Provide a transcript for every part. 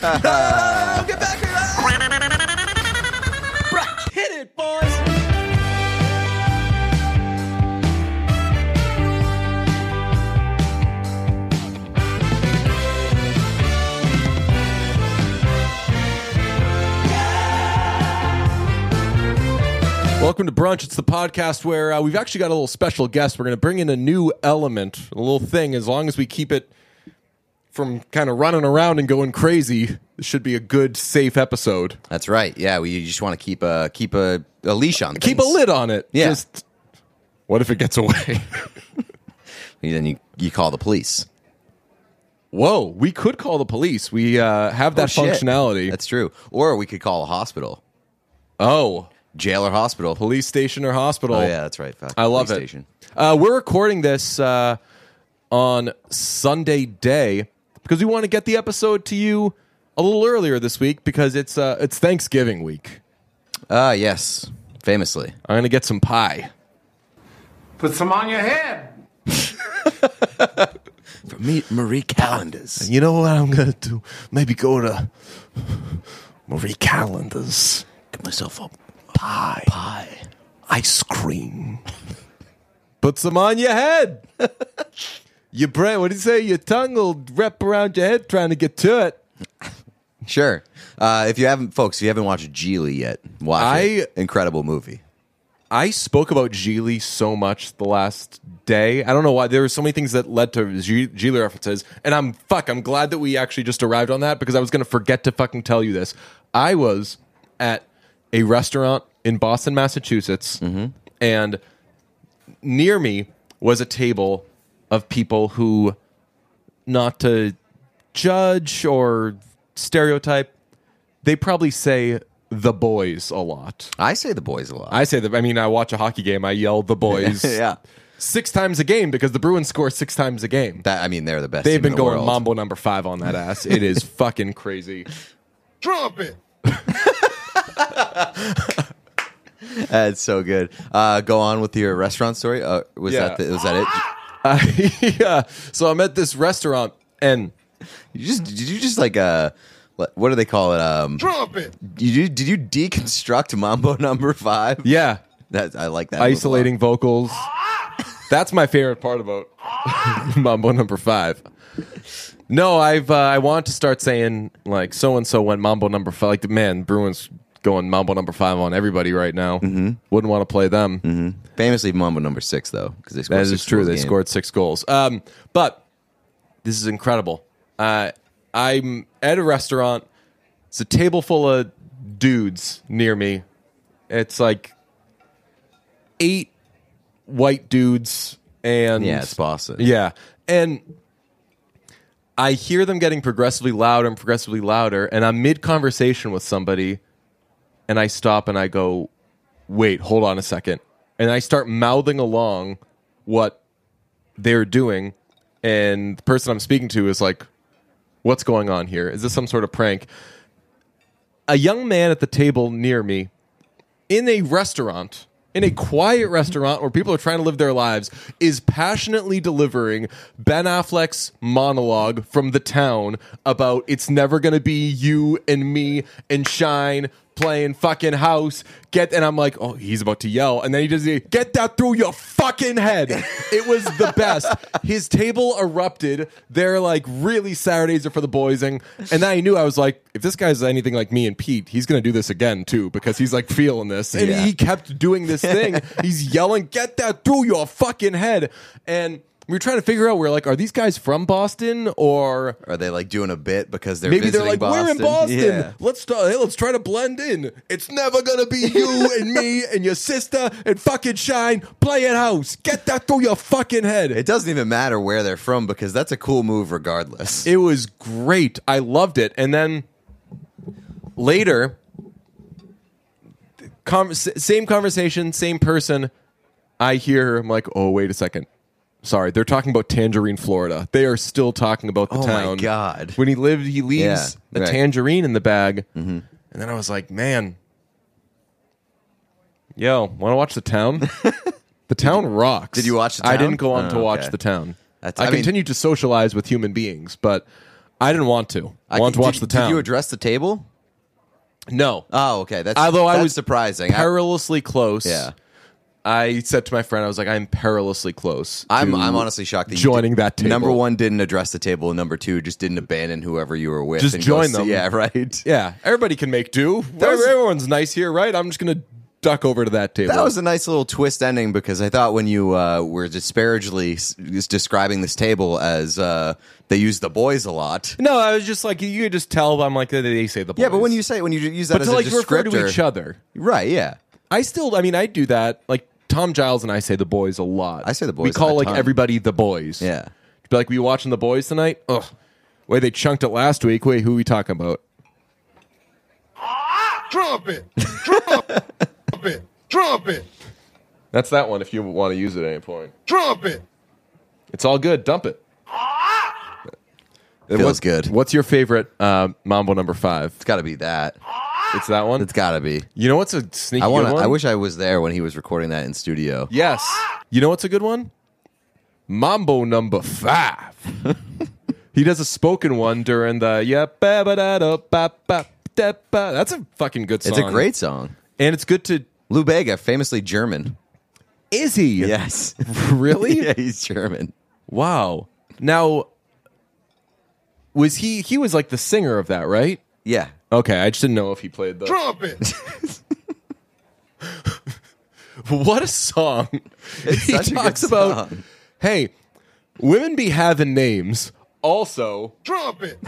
Oh, get back here! Hit it, boys! Welcome to Brunch. It's the podcast where uh, we've actually got a little special guest. We're going to bring in a new element, a little thing. As long as we keep it from kind of running around and going crazy, this should be a good, safe episode. That's right. Yeah, we just want to keep a keep a, a leash on. Keep a lid on it. Yeah. Just what if it gets away? Then you you call the police. Whoa, we could call the police. We uh, have that Oh, functionality. That's true. Or we could call a hospital, oh, jail or hospital. police station or hospital. Oh yeah, that's right. Fuck, I love police it. Station. Uh, we're recording this uh, on Sunday day because we want to get the episode to you a little earlier this week because it's uh, it's Thanksgiving week. Ah, yes. Famously. I'm gonna get some pie. Put some on your head. For me, Marie Callender's. You know what I'm gonna do? Maybe go to Marie Callender's. Get myself a Pie. pie. Ice cream. Put some on your head. your brain, what do you say? Your tongue will wrap around your head trying to get to it. Sure. Uh, if you haven't, folks, if you haven't watched Gigli yet, watch I- it. Incredible movie. I spoke about Gigli so much the last day. I don't know why. There were so many things that led to Ge- Gigli references, and I'm fuck. I'm glad that we actually just arrived on that because I was going to forget to fucking tell you this. I was at a restaurant in Boston, Massachusetts, and near me was a table of people who, not to judge or stereotype, they probably say the boys a lot. I say the boys a lot. I say that. I mean, I watch a hockey game. I yell the boys. yeah. Six times a game because the Bruins score six times a game. That I mean, they're the best. They've been the going world. mambo number five on that ass. It is fucking crazy. Trumpet. That's so good. Uh, go on with your restaurant story. Uh, was Yeah. that the, was that it? Uh, yeah. So I'm at this restaurant and You just did you just like uh what what do they call it? Um, Trumpet. you did you deconstruct Mambo Number Five? yeah, that I like that. move a lot. isolating vocals. That's my favorite part about Mambo number five. No, I've uh, I want to start saying like so and so went Mambo number five. Like the man Bruins going Mambo number five on everybody right now. Mm-hmm. Wouldn't want to play them. Famously Mambo Number Six though, because they scored That is true. They game. scored six goals. Um, but this is incredible. Uh, I'm at a restaurant. It's a table full of dudes near me. It's like eight white dudes and Yeah, it's Boston. yeah, and I hear them getting progressively louder and progressively louder, and I'm mid conversation with somebody, and I stop and I go, "Wait, hold on a second. and I start mouthing along what they're doing, and the person I'm speaking to is like, "What's going on here? Is this some sort of prank?" A young man at the table near me in a restaurant, in a quiet restaurant where people are trying to live their lives, is passionately delivering Ben Affleck's monologue from the town about it's never going to be you and me and Shine playing fucking house. Get and I'm like, oh, he's about to yell, and then he does the get that through your fucking head. It was the best. His table erupted. They're like really Saturdays are for the boys, and and then I knew I was like, if this guy's anything like me and Pete, he's gonna do this again too because he's like feeling this, and Yeah. he kept doing this thing. he's yelling, get that through your fucking head, and. We were trying to figure out. We're like, are these guys from Boston or Are they like doing a bit because they're Maybe they're visiting like, we're in Boston. Yeah. Let's try, hey, let's try to blend in. It's never gonna be you and me and your sister and fucking Shine playing house. Get that through your fucking head. It doesn't even matter where they're from because that's a cool move regardless. It was great. I loved it. And then later, com- same conversation, same person. I hear her. I'm like, oh, wait a second. Sorry, they're talking about Tangerine, Florida. They are still talking about the town. Oh my town. God. When he lived, he leaves Yeah, a right. Mm-hmm. tangerine in the bag. And then I was like, man, yo, want to watch the town? the town rocks. did you watch The I Town? didn't go on to Oh, watch okay. the town. That's- I, I mean- continued to socialize with human beings, but I didn't want to. I wanted to watch did, the town. Did you address the table? no. Oh, okay. That's Although I that's was surprising. I, perilously close. yeah, I said to my friend, I was like, I'm perilously close. I'm I'm honestly shocked that you joining did- that table. Number one didn't address the table, and number two just didn't abandon whoever you were with. Just and join them. Yeah, right. Yeah, everybody can make do. was- Everyone's nice here, right? I'm just gonna duck over to that table. That was a nice little twist ending because I thought when you uh, were disparagingly s- describing this table as uh, they use the boys a lot. no, I was just like you could just tell. I'm like they say the boys. Yeah, but when you say when you use that but as to a like refer to each other, right? Yeah, I still. I mean, I do that. Like Tom Giles and I say the boys a lot. I say the boys. We call a like ton. everybody the boys. yeah. Be like, were you watching the boys tonight? Ugh. Wait, they chunked it last week. Wait, who are we talking about? Ah, trumpet. Trumpet. Trumpet. That's that one. If you want to use it at any point, Trumpet. it's all good. Dump it. And Feels what's- good. What's your favorite uh, Mambo number five? It's got to be that. It's that one. It's got to be. you know what's a sneaky I want. good one? I wish I was there when he was recording that in studio. Yes. You know what's a good one? Mambo number five. he does a spoken one during the yeah. ba ba da da ba ba da ba. That's a fucking good song. It's a great song. and it's good to. Lou Bega, famously German. Is he? Yes. Really? yeah, he's German. Wow. Now, was he? He was like the singer of that, right? Yeah. Okay, I just didn't know if he played the. Trumpet. What a song! It's he such a good talks about, song. hey, women be having names. Also, Trumpet.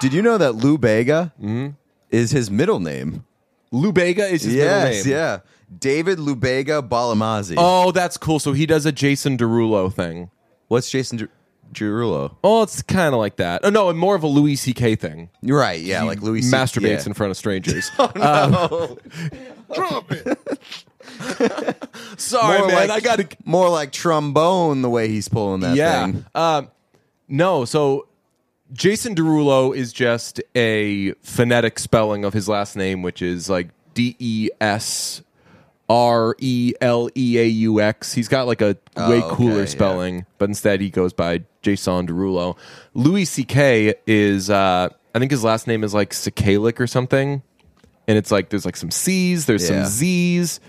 Did you know that Lou Bega mm-hmm. is his middle name? Lou Bega is his yes, middle name. Yes, yeah. David Lubega Balamazi. Oh, that's cool. So he does a Jason Derulo thing. What's Jason Ger- Girulo? Oh, it's kind of like that. Oh no, and more of a Louis C.K. thing. You're right. Yeah, like Louis C- masturbates yeah. in front of strangers. Trumpet. Sorry, More man. like- I got to. more like trombone the way he's pulling that Yeah. thing. Um, no, so Jason Derulo is just a phonetic spelling of his last name, which is like D E S R E L E A U X. He's got like a way Oh, cooler okay, yeah. spelling, but instead he goes by Jason Derulo. Louis C.K. is, uh, I think his last name is like Sikalik or something. And it's like there's like some C's, there's Yeah. some Z's.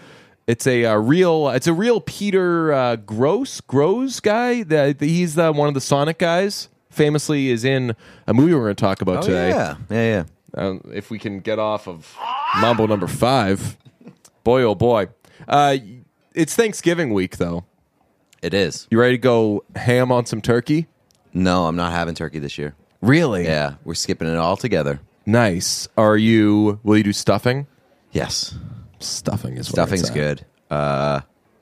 It's a, uh real, it's a real Peter uh, Gross, Gross guy. That he's uh, one of the Sonic guys. Famously, is in a movie we're going to talk about Oh, today. yeah. Yeah, yeah. Um, if we can get off of Mambo number five, boy oh boy. Uh, it's Thanksgiving week though. It is. You ready to go ham on some turkey? No, I'm not having turkey this year. Really? Yeah, we're skipping it all together. Nice. Are you? Will you do stuffing? Yes. Stuffing is Stuffing's it's at. good. Uh,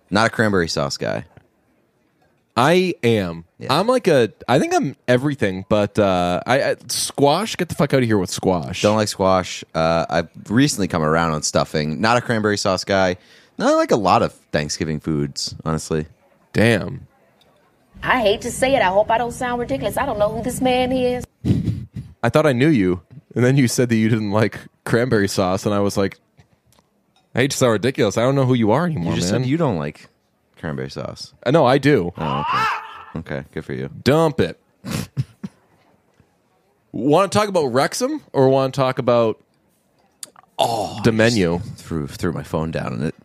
not a cranberry sauce guy. I am. Yeah. I'm like a. I think I'm everything, but uh, I, I squash. Get the fuck out of here with squash. Don't like squash. Uh, I've recently come around on stuffing. Not a cranberry sauce guy. Not like a lot of Thanksgiving foods, honestly. Damn. I hate to say it. I hope I don't sound ridiculous. I don't know who this man is. I thought I knew you, and then you said that you didn't like cranberry sauce, and I was like, I hate to sound ridiculous. I don't know who you are anymore, You just man. said you don't like cranberry sauce. Uh, no, I do. Oh, okay. Okay, good for you. Dump it. want to talk about Wrexham or want to talk about oh the menu? Threw threw my phone down and it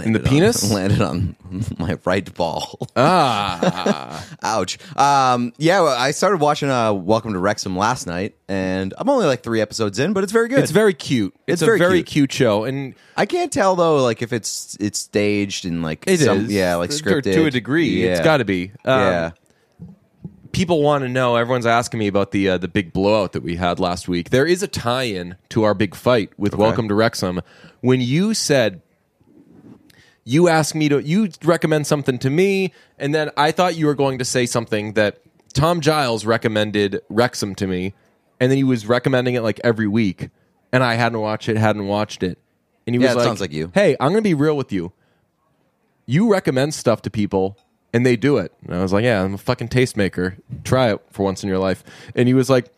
In the on- penis? landed on my right ball. Ah, Ouch. Um, yeah, well, I started watching uh, Welcome to Wrexham last night, and I'm only like three episodes in, but it's very good. it's very cute. It's, It's a very very, cute. cute. show, and I can't tell though, like if it's it's staged and like it is some, yeah, like To- scripted to a degree. It's got to be. Um, yeah. people want to know. Everyone's asking me about the uh, the big blowout that we had last week. There is a tie-in to our big fight with Welcome to Wrexham. When you said you asked me to, you recommend something to me, and then I thought you were going to say something that Tom Giles recommended Wrexham to me, and then he was recommending it like every week, and I hadn't watched it, hadn't watched it, and he Yeah, was like, sounds like you. Hey, I'm going to be real with you you recommend stuff to people and they do it. And I was like, yeah, I'm a fucking tastemaker. Try it for once in your life. And he was like,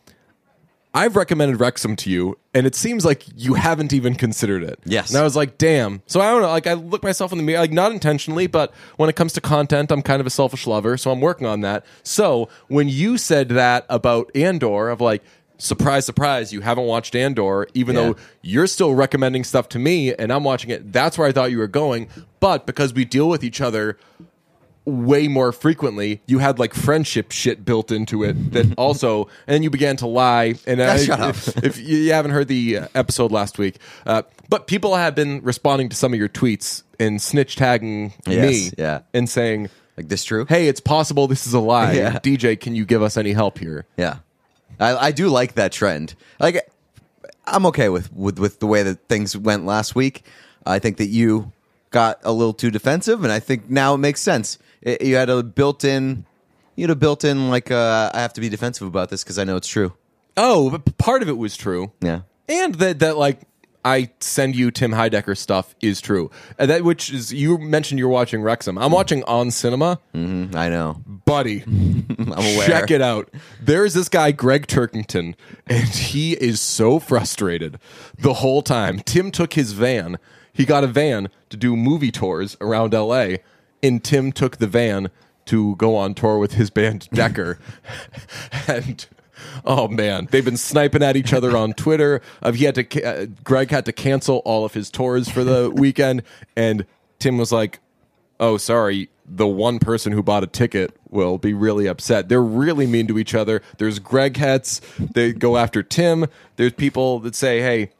I've recommended Wrexham to you, and it seems like you haven't even considered it. Yes. And I was like, damn. So I don't know. Like, I look myself in the mirror, like, not intentionally, but when it comes to content, I'm kind of a selfish lover. So I'm working on that. So when you said that about Andor, of like, surprise, surprise, you haven't watched Andor, even Yeah. though you're still recommending stuff to me and I'm watching it, that's where I thought you were going. But because we deal with each other way more frequently, you had like friendship shit built into it that also, and then you began to lie. And I, shut up. If, if you haven't heard the uh, episode last week, uh, but people have been responding to some of your tweets and snitch tagging Yes, me yeah. and saying, Like this true? hey, it's possible this is a lie. Yeah. DJ, can you give us any help here? Yeah, I, I do like that trend. Like, I'm okay with, with with the way that things went last week. I think that you got a little too defensive, and I think now it makes sense. It- you had a built-in, you had a built-in like uh, I have to be defensive about this because I know it's true. Oh, but part of it was true. Yeah, and that that like I send you Tim Heidecker stuff is true. And that which is you mentioned you're watching Wrexham. I'm watching on cinema, Mm, I know. buddy. I'm aware. Check it out. There's this guy Gregg Turkington, and he is so frustrated the whole time. Tim took his van. He got a van to do movie tours around LA, and Tim took the van to go on tour with his band Decker. and oh man, they've been sniping at each other on Twitter. Uh, he had to uh, Gregg had to cancel all of his tours for the weekend, and Tim was like, "Oh, sorry." The one person who bought a ticket will be really upset. They're really mean to each other. There's Gregg heads. They go after Tim. There's people that say, "Hey,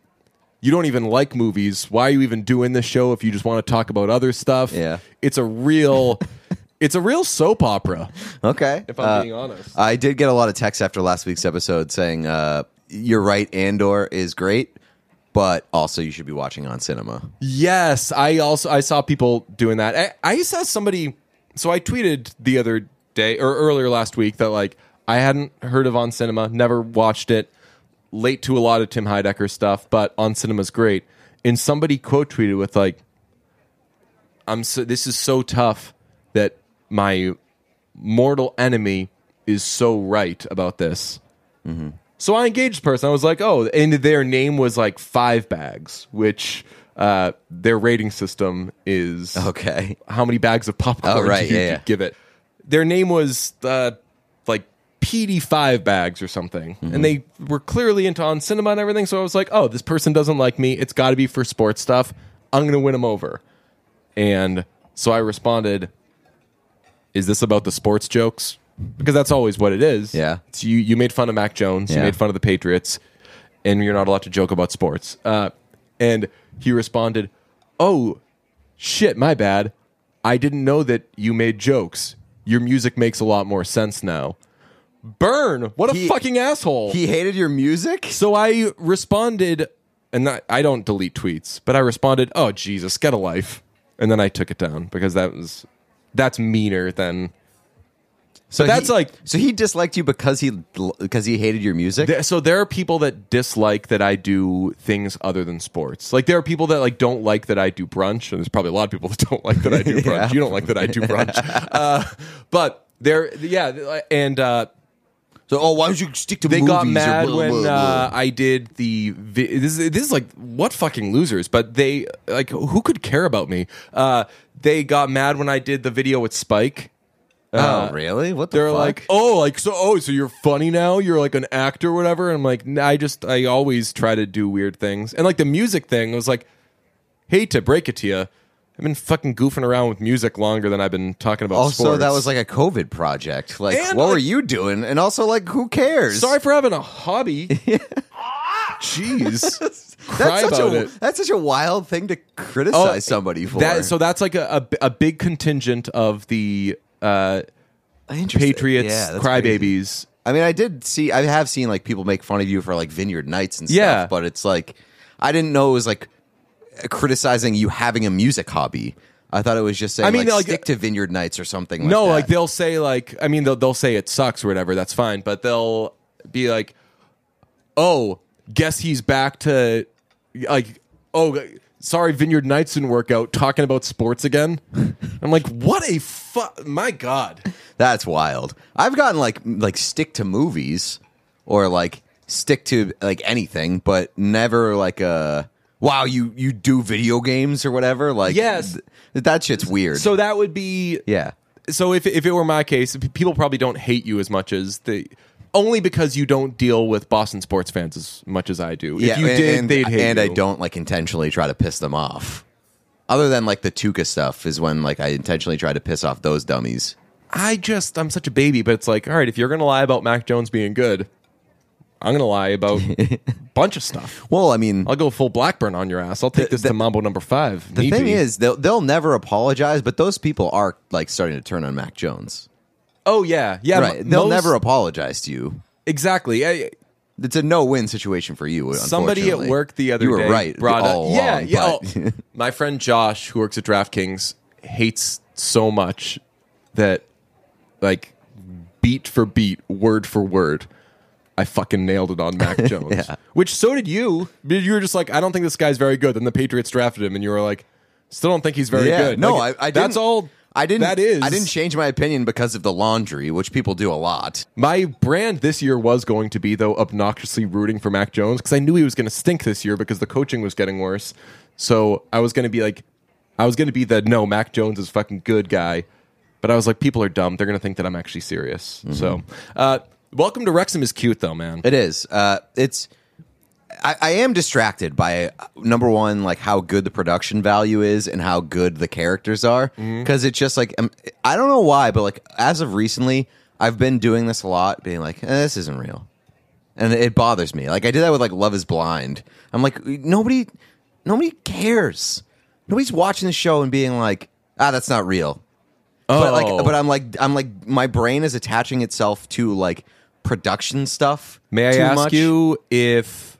you don't even like movies. Why are you even doing this show if you just want to talk about other stuff?" Yeah. it's a real, it's a real soap opera. Okay. If I'm Uh, being honest. I did get a lot of texts after last week's episode saying, uh, "You're right, Andor is great, but also you should be watching on cinema." Yes, I also I saw people doing that. I, I saw somebody. So I tweeted the other day or earlier last week that like I hadn't heard of On Cinema, never watched it. Late to a lot of Tim Heidecker stuff, but On Cinema's great. And somebody quote tweeted with like, "I'm so this is so tough that my mortal enemy is so right about this." So I engaged the person. I was like, oh, and their name was like Five Bags, which uh, their rating system is Okay. how many bags of popcorn Oh, right, do you yeah, yeah. give it. Their name was uh, like PD Five Bags or something, Mm-hmm. and they were clearly into on cinema and everything. So I was like, oh, this person doesn't like me. It's got to be for sports stuff. I'm gonna win them over. And so I responded, "Is this about the sports jokes?" Because that's always what it is. Yeah. It's you you made fun of Mac Jones, you made fun of the Patriots, and you're not allowed to joke about sports. Uh, and he responded, "Oh, shit, my bad. I didn't know that you made jokes. Your music makes a lot more sense now." Burn! What a He- fucking asshole. He hated your music. So I responded, and I, I don't delete tweets, but I responded, "Oh Jesus, get a life," and then I took it down because that was that's meaner than. So that's he- like- so he disliked you because he because he hated your music. There- So there are people that dislike that I do things other than sports. Like there are people that like don't like that I do brunch, and there's probably a lot of people that don't like that I do brunch. You don't like that I do brunch, uh, but there, yeah, and. Uh, so oh, why don't you stick to they movies? got mad blah, when blah, blah. Uh, I did the vi- this. Is, this is like what fucking losers, but they like who could care about me? Uh, they got mad when I did the video with Spike. oh, really? What the They're fuck? like, oh, like so. Oh, so you're funny now? You're like an actor, or whatever. And I'm like, nah, I just I always try to do weird things. And like the music thing, was like, hate to break it to you, I've been fucking goofing around with music longer than I've been talking about. Sports. Also, sports. that was like a COVID project. Like, And, what were you doing? And also, like, who cares? sorry for having a hobby. Jeez, that's such a it. that's such a wild thing to criticize somebody for. Oh, That, so that's like a, a, a big contingent of the uh, Patriots Yeah, crybabies. I mean, I did see, I have seen like people make fun of you for like Vineyard Nights and stuff, Yeah. but it's like, I didn't know it was like criticizing you having a music hobby. I thought it was just saying, I mean, like, like- stick to Vineyard Nights or something. Like no, that. like they'll say like I mean they'll they'll say it sucks or whatever. That's fine, but they'll be like, oh, guess he's back to like oh. Sorry, Vineyard Nights didn't work out. Talking about sports again. I'm like, what a fu- My God. That's wild. I've gotten like like stick to movies or like stick to like anything, but never like a wow you you do video games or whatever. Like Yes. th- that shit's weird. So that would be yeah, so if if it were my case, p- people probably don't hate you as much as they only because you don't deal with Boston sports fans as much as I do. yeah. if you and, did, and, they'd hate and I you. don't like intentionally try to piss them off. Other than like the Tuca stuff is when like I intentionally try to piss off those dummies. I just I'm such a baby, but it's like, all right, if you're gonna lie about Mac Jones being good, I'm gonna lie about a bunch of stuff. Well, I mean, I'll go full Blackburn on your ass. I'll take this the- to Mambo number five. the thing be. is they'll they'll never apologize, but those people are like starting to turn on Mac Jones. oh yeah, yeah. right? m- They'll most- never apologize to you. exactly. I, It's a no-win situation for you. Somebody at work the other you were day right brought up, yeah, along, yeah. oh, my friend Josh, who works at DraftKings, hates so much that, like, beat for beat, word for word, I fucking nailed it on Mac Jones. Yeah. Which so did you. But You were just like, I don't think this guy's very good. Then the Patriots drafted him, and you were like, still don't think he's very yeah, good. no, Like, I, I didn't, That's all. I didn't. That is. I didn't change my opinion because of the laundry, which people do a lot. My brand this year was going to be though obnoxiously rooting for Mac Jones because I knew he was going to stink this year because the coaching was getting worse. So I was going to be like, I was going to be the no Mac Jones is fucking good guy, but I was like, people are dumb. They're going to think that I'm actually serious. So, uh, welcome to Wrexham is cute though, man. It is. Uh, it's. I, I am distracted by uh, number one, like how good the production value is and how good the characters are. Because it's just like um, I don't know why, but like as of recently, I've been doing this a lot, being like, eh, "This isn't real," and it bothers me. Like I did that with like Love Is Blind. I'm like, nobody, nobody cares. Nobody's watching the show and being like, "Ah, that's not real." But Oh. like, but I'm like, I'm like, my brain is attaching itself to like production stuff. May I ask much. you if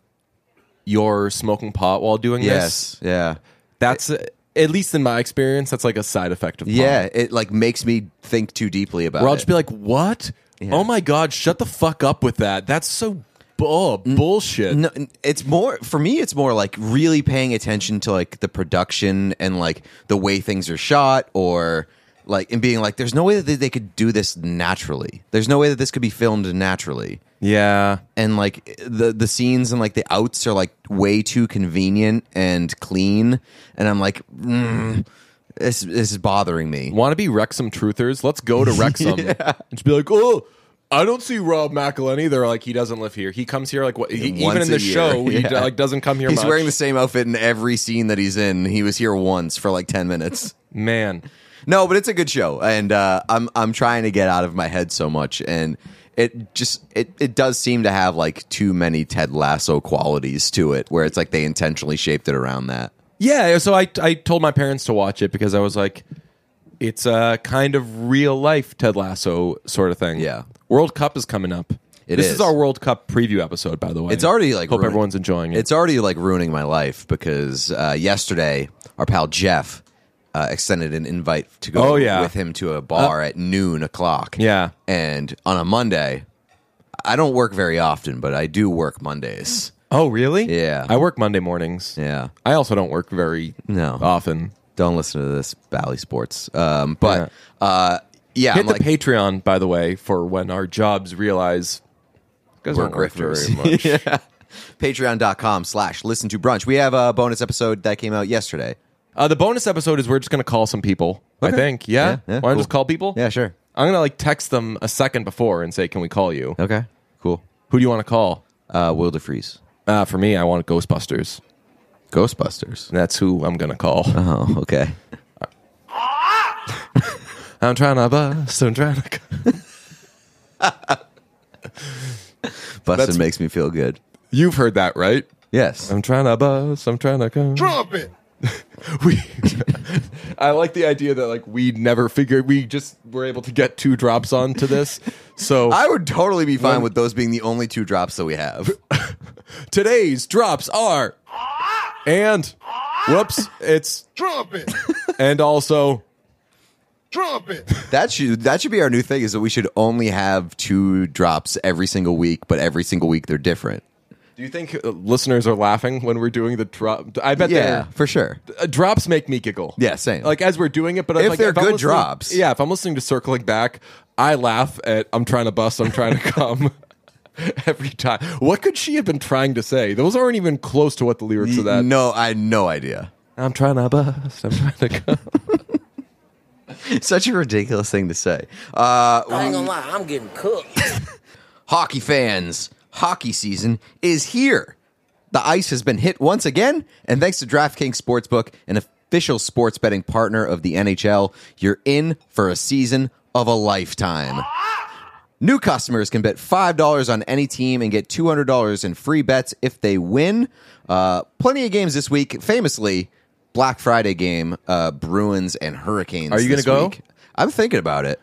you're smoking pot while doing this? Yes. Yeah. That's uh, at least in my experience, that's like a side effect of pot. Yeah. It like makes me think too deeply about Where I'll it. just be like, "What? Oh my god, shut the fuck up with that. That's so oh, bullshit." no, it's more for me. It's more like really paying attention to like the production and like the way things are shot, or like and being like, "There's no way that they, could do this naturally. There's no way that this could be filmed naturally." Yeah. and like the the scenes and like the outs are like way too convenient and clean, and I'm like, mm, this this is bothering me. Want to be Wrexham truthers? Let's go to Wrexham and just be like, "Oh, I don't see Rob McElhenney." They're like, "He doesn't live here. He comes here like what? He, even in the show, he d- like doesn't come here He's much." wearing the same outfit in every scene that he's in. He was here once for like ten minutes. man. No, but it's a good show, and uh, I'm I'm trying to get out of my head so much, and it just it it does seem to have like too many Ted Lasso qualities to it, where it's like they intentionally shaped it around that. Yeah, so I I told my parents to watch it because I was like, it's a kind of real life Ted Lasso sort of thing. Yeah. World Cup is coming up. It this is. is our World Cup preview episode, by the way. It's already like hope ruined- everyone's enjoying it. It's already like ruining my life because uh, yesterday our pal Jeff uh, extended an invite to go Oh, yeah. with him to a bar at noon o'clock. Yeah. and on a Monday, I don't work very often, but I do work Mondays. oh really? Yeah. I work Monday mornings. Yeah, I also don't work very No. often. don't listen to this Bally Sports. Um, but uh, yeah, Hit I'm the like, Patreon, by the way, for when our jobs realize guys We're don't work grifters. very much. yeah. Patreon.com slash listen to brunch. We have a bonus episode that came out yesterday. Uh, the bonus episode is we're just going to call some people. I Okay. think. Yeah. Yeah, yeah, Want cool. to just call people? Yeah, sure. I'm going to like text them a second before and say, "Can we call you?" Okay, cool. Who do you want to call? Uh, Will DeFreeze. Uh, for me, I want Ghostbusters. Ghostbusters. That's who I'm going to call. Oh, okay. I'm trying to bust. I'm trying to. Busted That's- makes me feel good. You've heard that, right? Yes. I'm trying to bust. I'm trying to come. Trumpet. we I like the idea that like we never figured we just were able to get two drops onto this. So I would totally be fine When- with those being the only two drops that we have. today's drops are and whoops, it's Trumpet. and also Trumpet. that should that should be our new thing is that we should only have two drops every single week, but every single week they're different. Do you think uh, listeners are laughing when we're doing the drop? I bet Yeah, they're for sure. uh, drops make me giggle. Yeah, same. Like as we're doing it, but If like, they're I'm good drops. yeah. If I'm listening to circling back, I laugh at I'm trying to bust, I'm trying to come. every time. What could she have been trying to say? Those aren't even close to what the lyrics of that. No, I had no idea. I'm trying to bust. I'm trying to go. Such a ridiculous thing to say. Uh, I ain't gonna lie, I'm getting cooked. hockey fans, hockey season is here. The ice has been hit once again, and thanks to DraftKings Sportsbook, an official sports betting partner of the NHL, you're in for a season of a lifetime. New customers can bet $5 on any team and get $200 in free bets if they win. Uh, plenty of games this week. Famously, Black Friday game, uh, Bruins and Hurricanes. Are you gonna go? week. I'm thinking about it.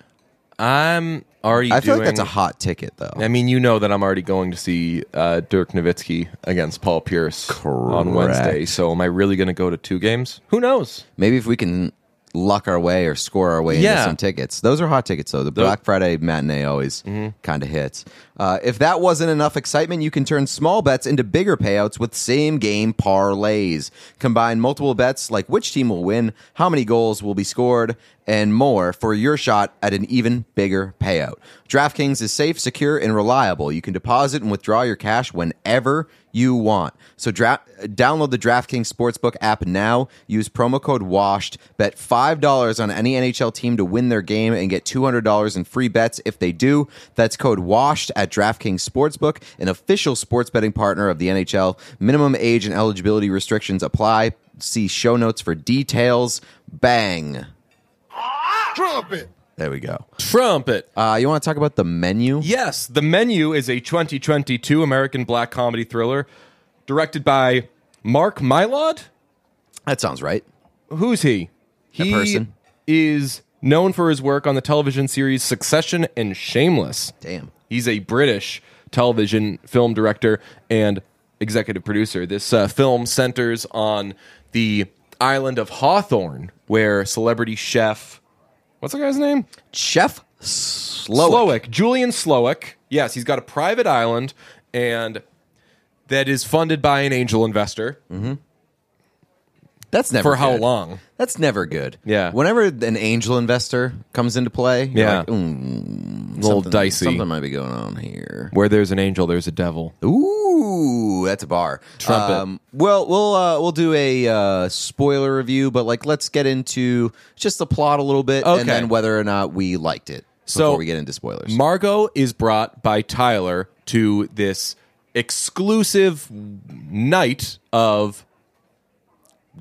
I'm already. I feel doing, like that's a hot ticket, though. I mean, you know that I'm already going to see uh, Dirk Nowitzki against Paul Pierce on Wednesday. So, am I really going to go to two games? Who knows? Maybe if we can luck our way or score our way into Yeah. some tickets. Those are hot tickets, though. The Black Friday matinee always kind of hits. Uh, if that wasn't enough excitement, you can turn small bets into bigger payouts with same game parlays. Combine multiple bets like which team will win, how many goals will be scored, and more for your shot at an even bigger payout. DraftKings is safe, secure, and reliable. You can deposit and withdraw your cash whenever you want. So dra- download the DraftKings Sportsbook app now. Use promo code WASHED. Bet $5 on any NHL team to win their game and get $200 in free bets if they do. That's code WASHED at DraftKings Sportsbook, an official sports betting partner of the NHL. Minimum age and eligibility restrictions apply. See show notes for details. Bang. Trumpet. There we go. Trumpet. Uh, you want to talk about the menu? Yes, The Menu is a 2022 American black comedy thriller directed by Mark Mylod. That sounds right. Who's he? He person. is known for his work on the television series Succession and Shameless. Damn. He's a British television film director and executive producer. This uh, film centers on the island of Hawthorn, where celebrity chef, what's the guy's name? Chef Slowik. Slowik. Julian Slowik. Yes, he's got a private island and that is funded by an angel investor. Mm-hmm. That's never For how good. long? That's never good. Yeah. Whenever an angel investor comes into play, you're Yeah. like, "Mm, A little dicey. Something might be going on here. Where there's an angel, there's a devil. Ooh, that's a bar. Trumpet. well, we'll uh, we'll do a uh, spoiler review, but like let's get into just the plot a little bit, Okay. and then whether or not we liked it So, before we get into spoilers. Margot is brought by Tyler to this exclusive night of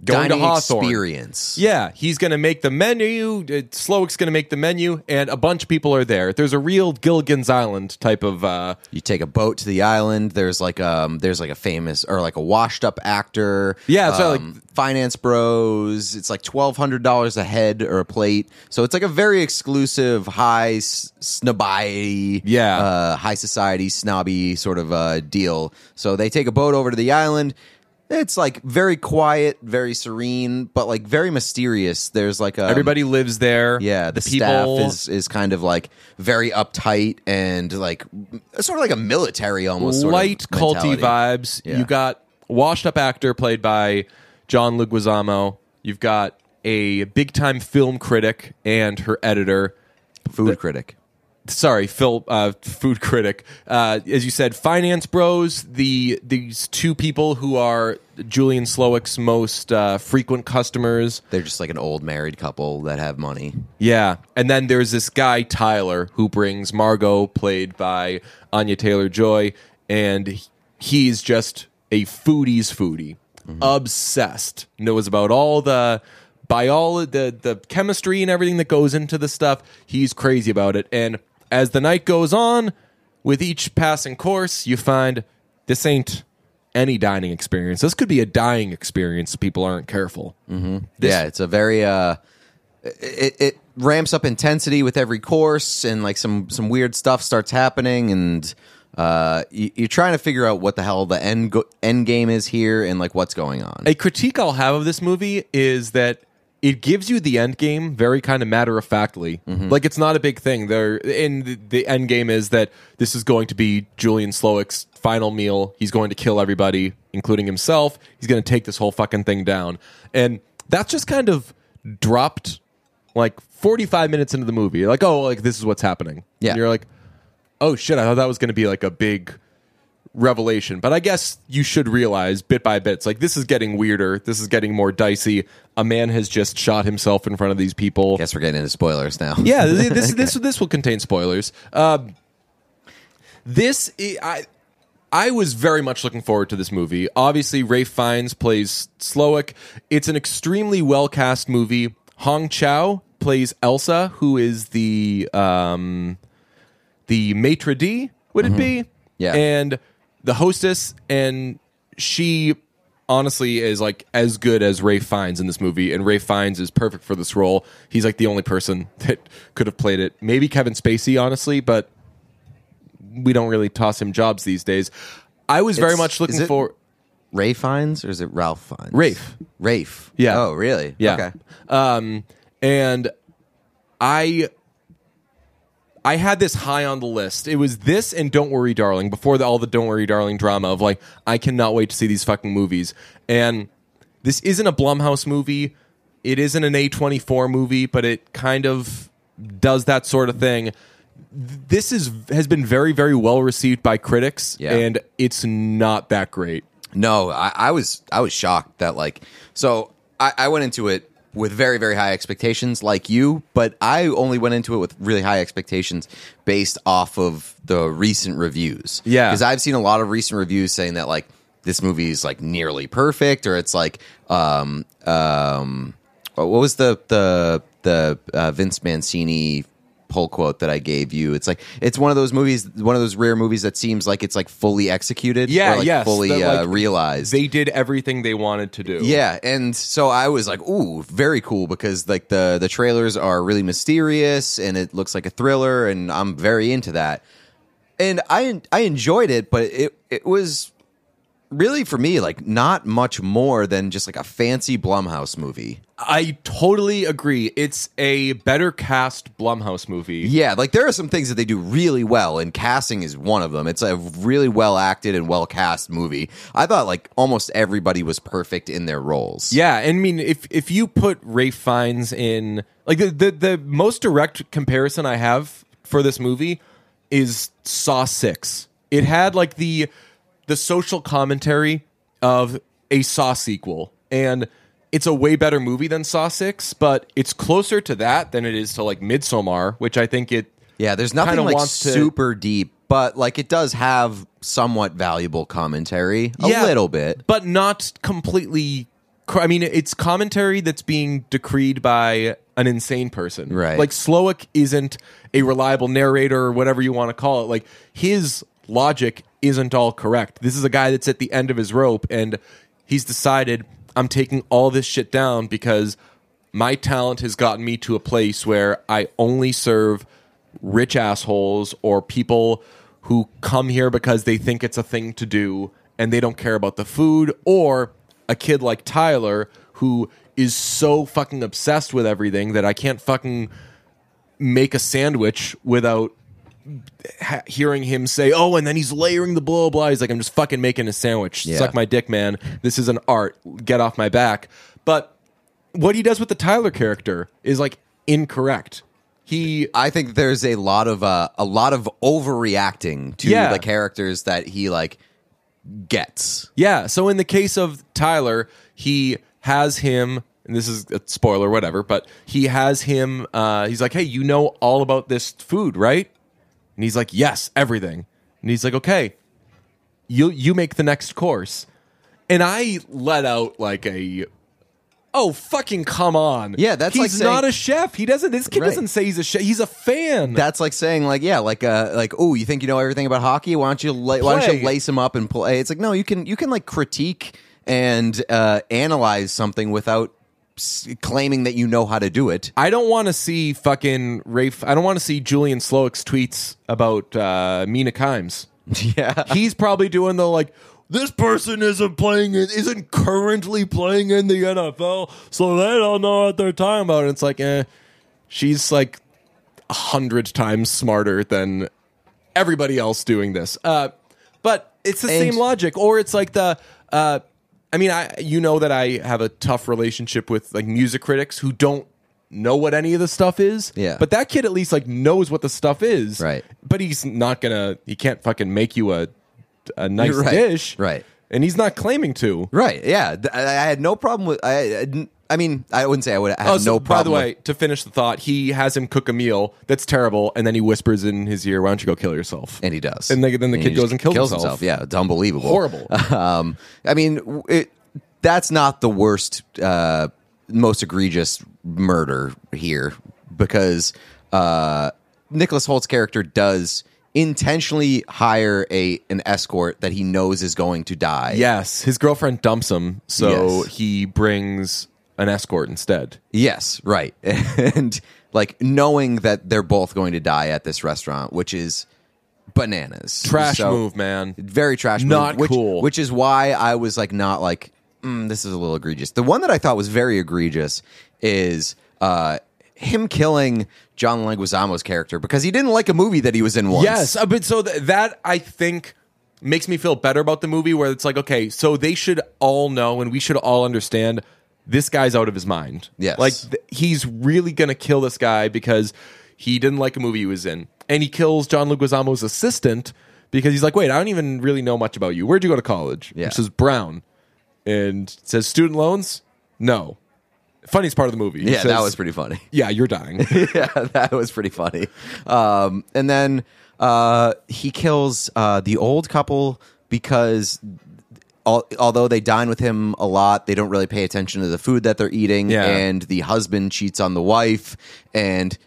going Dining to Hawthorn. experience. Yeah, he's going to make the menu. uh, Slowik's going to make the menu, and a bunch of people are there. There's a real Gilligan's Island type of. Uh, You take a boat to the island. There's like um, there's like a famous or like a washed up actor. Yeah, it's like- um, finance bros. It's like twelve hundred dollars a head or a plate. So it's like a very exclusive, high s- snobby, Yeah. uh, high society snobby sort of uh, deal. So they take a boat over to the island. It's like very quiet, very serene, but like very mysterious. There's like a everybody lives there. yeah, the, staff is is kind of like very uptight and like sort of like a military almost sort light of culty mentality. vibes. Yeah. You got washed up actor played by John Leguizamo. You've got a big time film critic and her editor. Food critic. Sorry, Phil, uh, food critic. Uh, as you said, finance bros. The these two people who are Julian Slowik's most uh, frequent customers. They're just like an old married couple that have money. Yeah, and then there's this guy Tyler who brings Margot, played by Anya Taylor Joy, and he's just a foodie's foodie, obsessed. Knows about all the biology, the the chemistry, and everything that goes into the stuff. He's crazy about it, and as the night goes on, with each passing course, you find this ain't any dining experience. This could be a dying experience. if People aren't careful. This- yeah, it's a very uh it, it ramps up intensity with every course and like some some weird stuff starts happening and uh you, you're trying to figure out what the hell the end go- end game is here and like what's going on. a critique I'll have of this movie is that it gives you the end game very kind of matter of factly. Mm-hmm. Like it's not a big thing. There, and the, the end game is that this is going to be Julian Slowik's final meal. He's going to kill everybody, including himself. He's going to take this whole fucking thing down, and that's just kind of dropped like 45 minutes into the movie. Like, oh, like this is what's happening. Yeah. and you're like, oh shit, I thought that was going to be like a big revelation. But I guess you should realize bit by bit, it's like this is getting weirder. This is getting more dicey. A man has just shot himself in front of these people. Guess we're getting into spoilers now. Yeah, this this, this this will contain spoilers. Um, this I- I was very much looking forward to this movie. Obviously, Ray Fiennes plays Slowik. It's an extremely well cast movie. Hong Chau plays Elsa, who is the um, the maitre d. Would it be? Yeah. and the hostess, and she honestly is like as good as Ray Fiennes in this movie, and Ray Fiennes is perfect for this role. He's like the only person that could have played it. Maybe Kevin Spacey, honestly, but we don't really toss him jobs these days. I was very It's- much looking is it- for Ray Fiennes or is it Ralph Fiennes? Rafe. Rafe. Yeah. Oh, really? Yeah. Okay. Um, and I I had this high on the list. It was this and Don't Worry Darling before the, all the Don't Worry Darling drama of like I cannot wait to see these fucking movies. And this isn't a Blumhouse movie. It isn't an A24 movie, but it kind of does that sort of thing. This is has been very very well received by critics Yeah. and it's not that great. No, I, I was I was shocked that like so I, I went into it with very very high expectations like you, but I only went into it with really high expectations based off of the recent reviews. Yeah. because I've seen a lot of recent reviews saying that like this movie is like nearly perfect, or it's like um um what was the the the uh, Vince Mancini pull quote that I gave you. It's like it's one of those movies, one of those rare movies that seems like it's like fully executed, Yeah, like, yes, fully that, uh, realized. They did everything they wanted to do. yeah, and so I was like, "Ooh, very cool!" Because like the the trailers are really mysterious, and it looks like a thriller, and I'm very into that. And I I enjoyed it, but it it was really for me like not much more than just like a fancy Blumhouse movie. I totally agree. It's a better cast Blumhouse movie. Yeah, like there are some things that they do really well, and casting is one of them. It's a really well acted and well cast movie. I thought like almost everybody was perfect in their roles. Yeah, and I mean, if if you put Ray Fiennes in, like the, the the most direct comparison I have for this movie is Saw Six. It had like the the social commentary of a Saw sequel, and it's a way better movie than Saw Six, but it's closer to that than it is to like Midsommar, which I think it. Yeah, there's nothing like wants to- super deep, but like it does have somewhat valuable commentary, a Yeah, little bit. but not completely. I mean, it's commentary that's being decreed by an insane person, Right. Like Slowik isn't a reliable narrator or whatever you want to call it. Like his logic isn't all correct. This is a guy that's at the end of his rope, and he's decided I'm taking all this shit down because my talent has gotten me to a place where I only serve rich assholes or people who come here because they think it's a thing to do and they don't care about the food or a kid like Tyler who is so fucking obsessed with everything that I can't fucking make a sandwich without ha- hearing him say, "Oh," and then he's layering the blah blah. He's like, "I'm just fucking making a sandwich. Yeah. Suck my dick, man. This is an art. Get off my back." But what he does with the Tyler character is like incorrect. He I think there's a lot of uh, a lot of overreacting to Yeah. the characters that he like gets. Yeah. So in the case of Tyler, he has him, and this is a spoiler, whatever, but he has him. Uh, he's like, "Hey, you know all about this food, right?" And he's like, "Yes, everything." And he's like, "Okay, you you make the next course." And I let out like a. Oh fucking come on! Yeah, that's he's like saying- not a chef. He doesn't. This kid Right. doesn't say he's a chef. He's a fan. That's like saying like yeah, like uh like oh, you think you know everything about hockey? Why don't you la- why don't you lace him up and play? It's like no, you can you can like critique and uh analyze something without claiming that you know how to do it. I don't want to see fucking Rafe. I don't want to see Julian Slowik's tweets about uh, Mina Kimes. yeah. He's probably doing the like. This person isn't playing in, isn't currently playing in the NFL, so they don't know what they're talking about. And it's like, eh, she's like a hundred times smarter than everybody else doing this. Uh, but it's the And- same logic, or it's like the. Uh, I mean, I you know that I have a tough relationship with like music critics who don't know what any of the stuff is. Yeah. But that kid at least like knows what the stuff is. Right. But he's not gonna. He can't fucking make you a a nice Right. dish. Right. And he's not claiming to. Right. Yeah. Th- I I had no problem with. I. I, didn't- I mean, I wouldn't say I would have Oh, so no by the problem. way, to finish the thought, he has him cook a meal that's terrible, and then he whispers in his ear, "Why don't you go kill yourself?" and he does. And then- then the he kid goes and kills himself. Yeah, it's unbelievable. Horrible. um, I mean, it, that's not the worst, uh, most egregious murder here because uh, Nicholas Hoult's character does intentionally hire a an escort that he knows is going to die. Yes, his girlfriend dumps him, so Yes. he brings an escort instead. Yes, right. And like knowing that they're both going to die at this restaurant, which is bananas. Trash So- move, man. Very trash move. Not which, cool. Which is why I was like not like mm, this is a little egregious. The one that I thought was very egregious is uh him killing John Leguizamo's character because he didn't like a movie that he was in once. Yes, uh, but so th- that I think makes me feel better about the movie. Where it's like, okay, so they should all know, and we should all understand this guy's out of his mind. Yes. like th- he's really gonna kill this guy because he didn't like a movie he was in, and he kills John Leguizamo's assistant because he's like, wait, I don't even really know much about you. Where'd you go to college? Yeah. Says Brown, and says student loans. No, funniest part of the movie. He Yeah, that was pretty funny. Yeah, you're dying. yeah, that was pretty funny. Um, and then uh, he kills uh, the old couple because al- although they dine with him a lot, they don't really pay attention to the food that they're eating. Yeah. And the husband cheats on the wife. And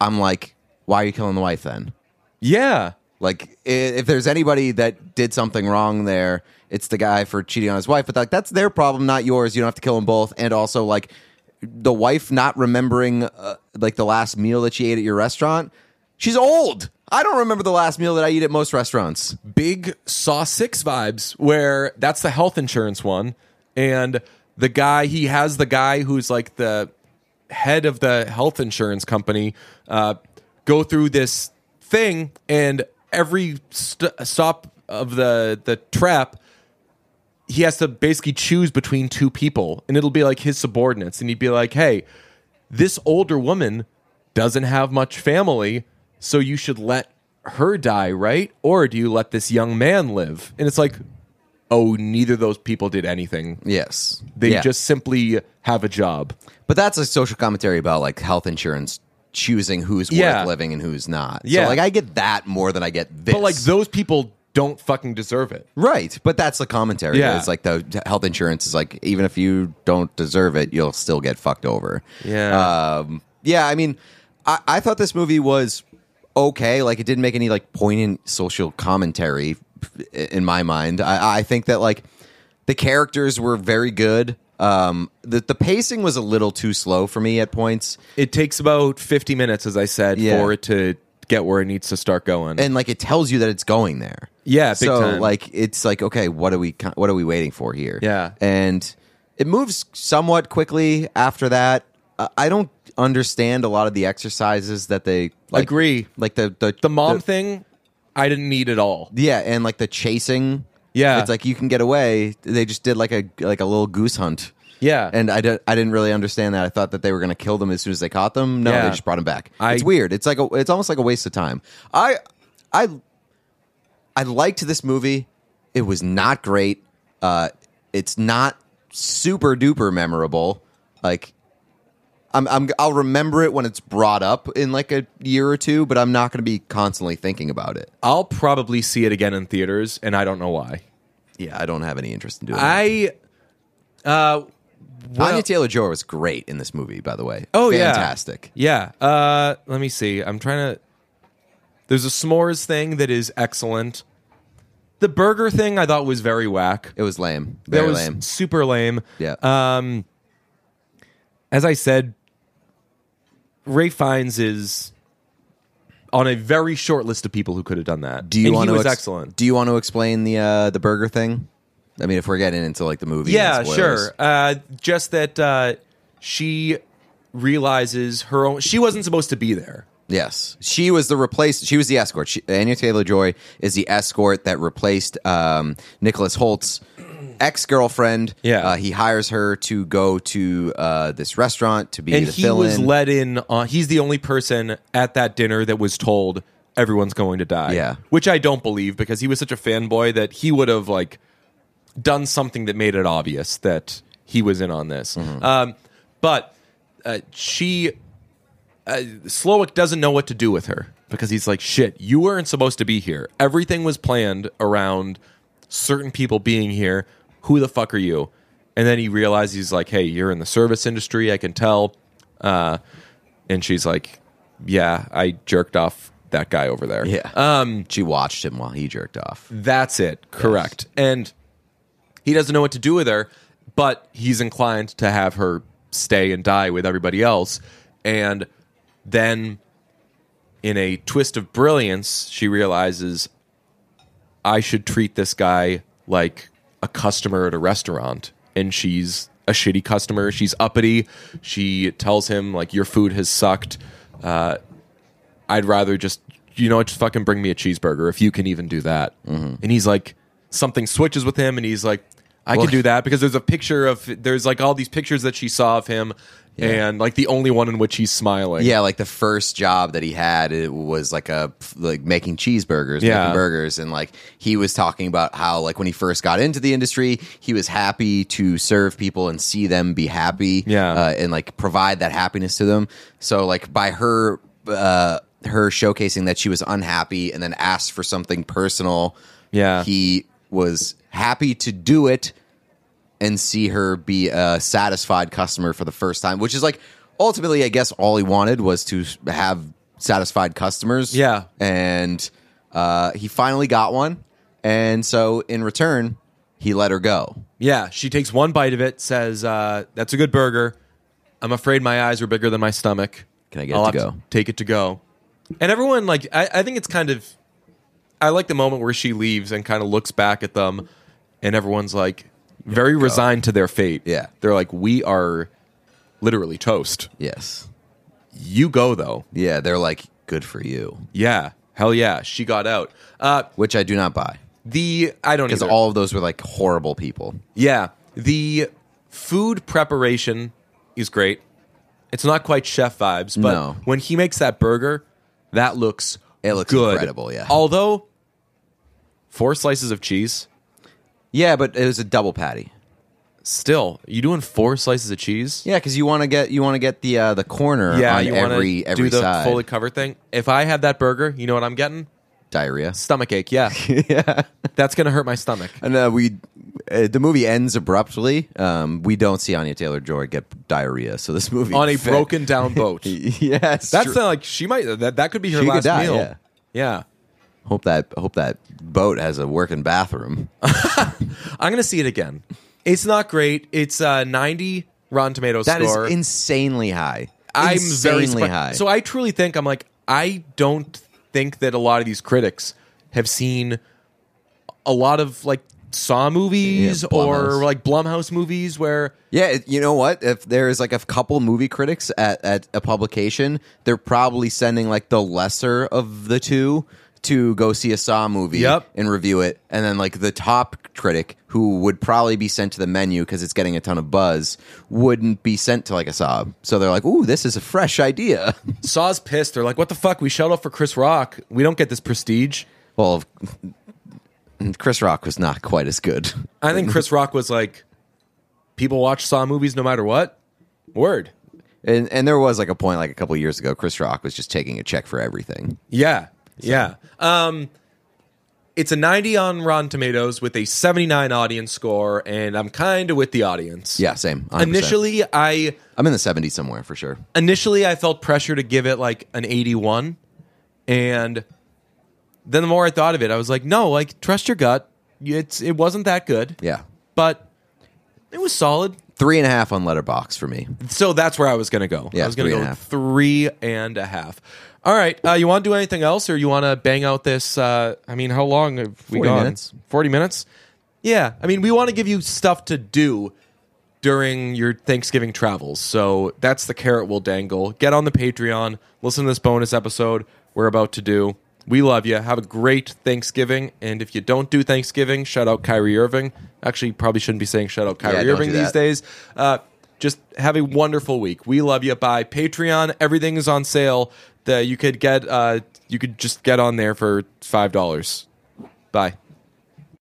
I'm like, why are you killing the wife then? yeah. Like, if there's anybody that did something wrong there, it's the guy for cheating on his wife. But like, that's their problem, not yours. You don't have to kill them both. And also, like, the wife not remembering uh, like the last meal that she ate at your restaurant. She's old. I don't remember the last meal that I eat at most restaurants. big Saw Six vibes, where that's the health insurance one, and the guy he has the guy who's like the head of the health insurance company uh, go through this thing, and every st- stop of the the trap. He has to basically choose between two people, and it'll be like his subordinates, and he'd be like, "Hey, this older woman doesn't have much family, so you should let her die, right? Or do you let this young man live? And it's like, oh, neither of those people did anything. Yes, They Yeah. just simply have a job. But that's a social commentary about like health insurance choosing who's Yeah. worth living and who's not. Yeah. so, like I get that more than I get this. But like those people don't fucking deserve it. Right, but that's the commentary. Yeah. It's like the health insurance is like even if you don't deserve it, you'll still get fucked over. Yeah. um, yeah. I mean, I, I thought this movie was okay. Like it didn't make any like poignant social commentary in my mind. I, I think that like the characters were very good. Um, the the pacing was a little too slow for me at points. It takes about 50 minutes, as I said, Yeah. for it to get where it needs to start going. and like it tells you that it's going there. Yeah, big so time. like it's like okay, what are we what are we waiting for here? Yeah. and it moves somewhat quickly after that. Uh, I don't understand a lot of the exercises that they like, Agree. Like the the the mom thing, I didn't need at all. yeah, and like the chasing. Yeah. it's like you can get away. They just did like a like a little goose hunt. Yeah. And I, did, I didn't really understand that. I thought that they were going to kill them as soon as they caught them. No, Yeah. they just brought them back. I- it's weird. It's like a, it's almost like a waste of time. I I I liked this movie. It was not great. Uh, it's not super duper memorable. Like I'm, I'm I'll remember it when it's brought up in like a year or two, but I'm not going to be constantly thinking about it. I'll probably see it again in theaters, and I don't know why. Yeah, I don't have any interest in doing that. I, uh, well- Anya Taylor Joy was great in this movie, by the way. Oh yeah, fantastic. Yeah. Uh, let me see. I'm trying to. There's a s'mores thing that is excellent. The burger thing I thought was very whack. It was lame. That Very was lame. super lame. Yeah. Um, as I said, Ralph Fiennes is on a very short list of people who could have done that. do you and want he to was ex- excellent. Do you want to explain the uh, the burger thing? I mean, if we're getting into like the movie, Yeah, and spoilers. sure. Uh, just that uh, she realizes her own. She wasn't supposed to be there. Yes, she was the replace. She was the escort. She, Anya Taylor Joy is the escort that replaced um, Nicholas Hoult's ex girlfriend. Yeah. uh, he hires her to go to uh, this restaurant to be and the he fill was let in. He's the only person at that dinner that was told everyone's going to die. Yeah. which I don't believe because he was such a fanboy that he would have like done something that made it obvious that he was in on this. Mm-hmm. Um, but uh, she, uh, Slowik doesn't know what to do with her because he's like, shit, you weren't supposed to be here. Everything was planned around certain people being here. Who the fuck are you? And then he realizes he's like, hey, you're in the service industry. I can tell. Uh, and she's like, yeah, I jerked off that guy over there. yeah, um, she watched him while he jerked off. That's it. Correct. And he doesn't know what to do with her, but he's inclined to have her stay and die with everybody else. And then, in a twist of brilliance, she realizes I should treat this guy like a customer at a restaurant. And she's a shitty customer. She's uppity. She tells him, like, your food has sucked. Uh, I'd rather just, you know, just fucking bring me a cheeseburger if you can even do that. Mm-hmm. And he's like, something switches with him, and he's like, I can do that because there's a picture of, there's like all these pictures that she saw of him, and like the only one in which he's smiling. Yeah, like the first job that he had, it was like a like making cheeseburgers, Yeah. making burgers, and like he was talking about how like when he first got into the industry, he was happy to serve people and see them be happy, Yeah. uh, and like provide that happiness to them. So like by her, uh, her showcasing that she was unhappy and then asked for something personal, Yeah. he was happy to do it and see her be a satisfied customer for the first time, which is like ultimately, I guess, all he wanted was to have satisfied customers. Yeah. And uh, he finally got one. And so in return, he let her go. Yeah, she takes one bite of it, says, uh, "That's a good burger." I'm afraid my eyes are bigger than my stomach. Can I get it I'll to have go? take it to go. And everyone like, I, I think it's kind of, I like the moment where she leaves and kind of looks back at them, and everyone's like very resigned to their fate. Yeah. they're like, we are literally toast. Yes. You go though. Yeah. They're like, good for you, Yeah, hell yeah, she got out. Uh, which I do not buy the I don't because either. all of those were like horrible people. Yeah, the food preparation is great. It's not quite chef vibes, but No. when he makes that burger, that looks It looks good. incredible, yeah. Although four slices of cheese, Yeah, but it was a double patty. still you doing four slices of cheese? Yeah, because you want to get you want to get the uh, the corner Yeah, on you want every every do the side. fully covered thing. If I had that burger, you know what I'm getting? Diarrhea. Stomach ache. Yeah, yeah. that's gonna hurt my stomach. And uh, we, uh, the movie ends abruptly. Um, we don't see Anya Taylor Joy get diarrhea. So this movie On a fit- broken down boat. yes, That's true. not like she might that that could be her She could last die, meal. yeah. yeah. Hope that hope that boat has a working bathroom. I'm gonna see it again. It's not great. It's uh, 90 Rotten Tomatoes That is score. insanely high. I'm very insanely high. So I truly think I'm like I don't think that a lot of these critics have seen a lot of like Saw movies Yeah, or like Blumhouse movies where Yeah, it- you know what? If there's like a couple movie critics at, at a publication, they're probably sending like the lesser of the two to go see a Saw movie Yep. and review it, and then like the top critic who would probably be sent to the menu because it's getting a ton of buzz wouldn't be sent to like a Saw. So they're like, "Ooh, this is a fresh idea." Saw's pissed. They're like, "What the fuck? We shut out for Chris Rock. We don't get this prestige." well, Chris Rock was not quite as good. I think Chris Rock was like, "People watch Saw movies no matter what." Word. And and there was like a point like a couple years ago, Chris Rock was just taking a check for everything. Yeah. Yeah. Um it's a 90 on Rotten Tomatoes with a 79 audience score and I'm kind of with the audience. Yeah, same. 100%. Initially I I'm in the 70s somewhere for sure. initially I felt pressure to give it like an 81 and then the more I thought of it I was like no, like trust your gut. It's it wasn't that good, Yeah. but it was solid. Three and a half on Letterboxd for me. So that's where I was going to go. Yeah, I was going to go a half. three and a half. All right. Uh, you want to do anything else, or you want to bang out this? Uh, I mean, how long have we 40 gone? minutes. Forty minutes. Yeah. I mean, we want to give you stuff to do during your Thanksgiving travels. So that's the carrot we'll dangle. Get on the Patreon. Listen to this bonus episode we're about to do. We love you. Have a great Thanksgiving. And if you don't do Thanksgiving, shout out Kyrie Irving. Actually, probably shouldn't be saying shout out Kyrie Yeah, Irving these days. Uh, just have a wonderful week. We love you. Bye. Patreon. Everything is on sale. That you could get uh, you could just get on there for five dollars. Bye.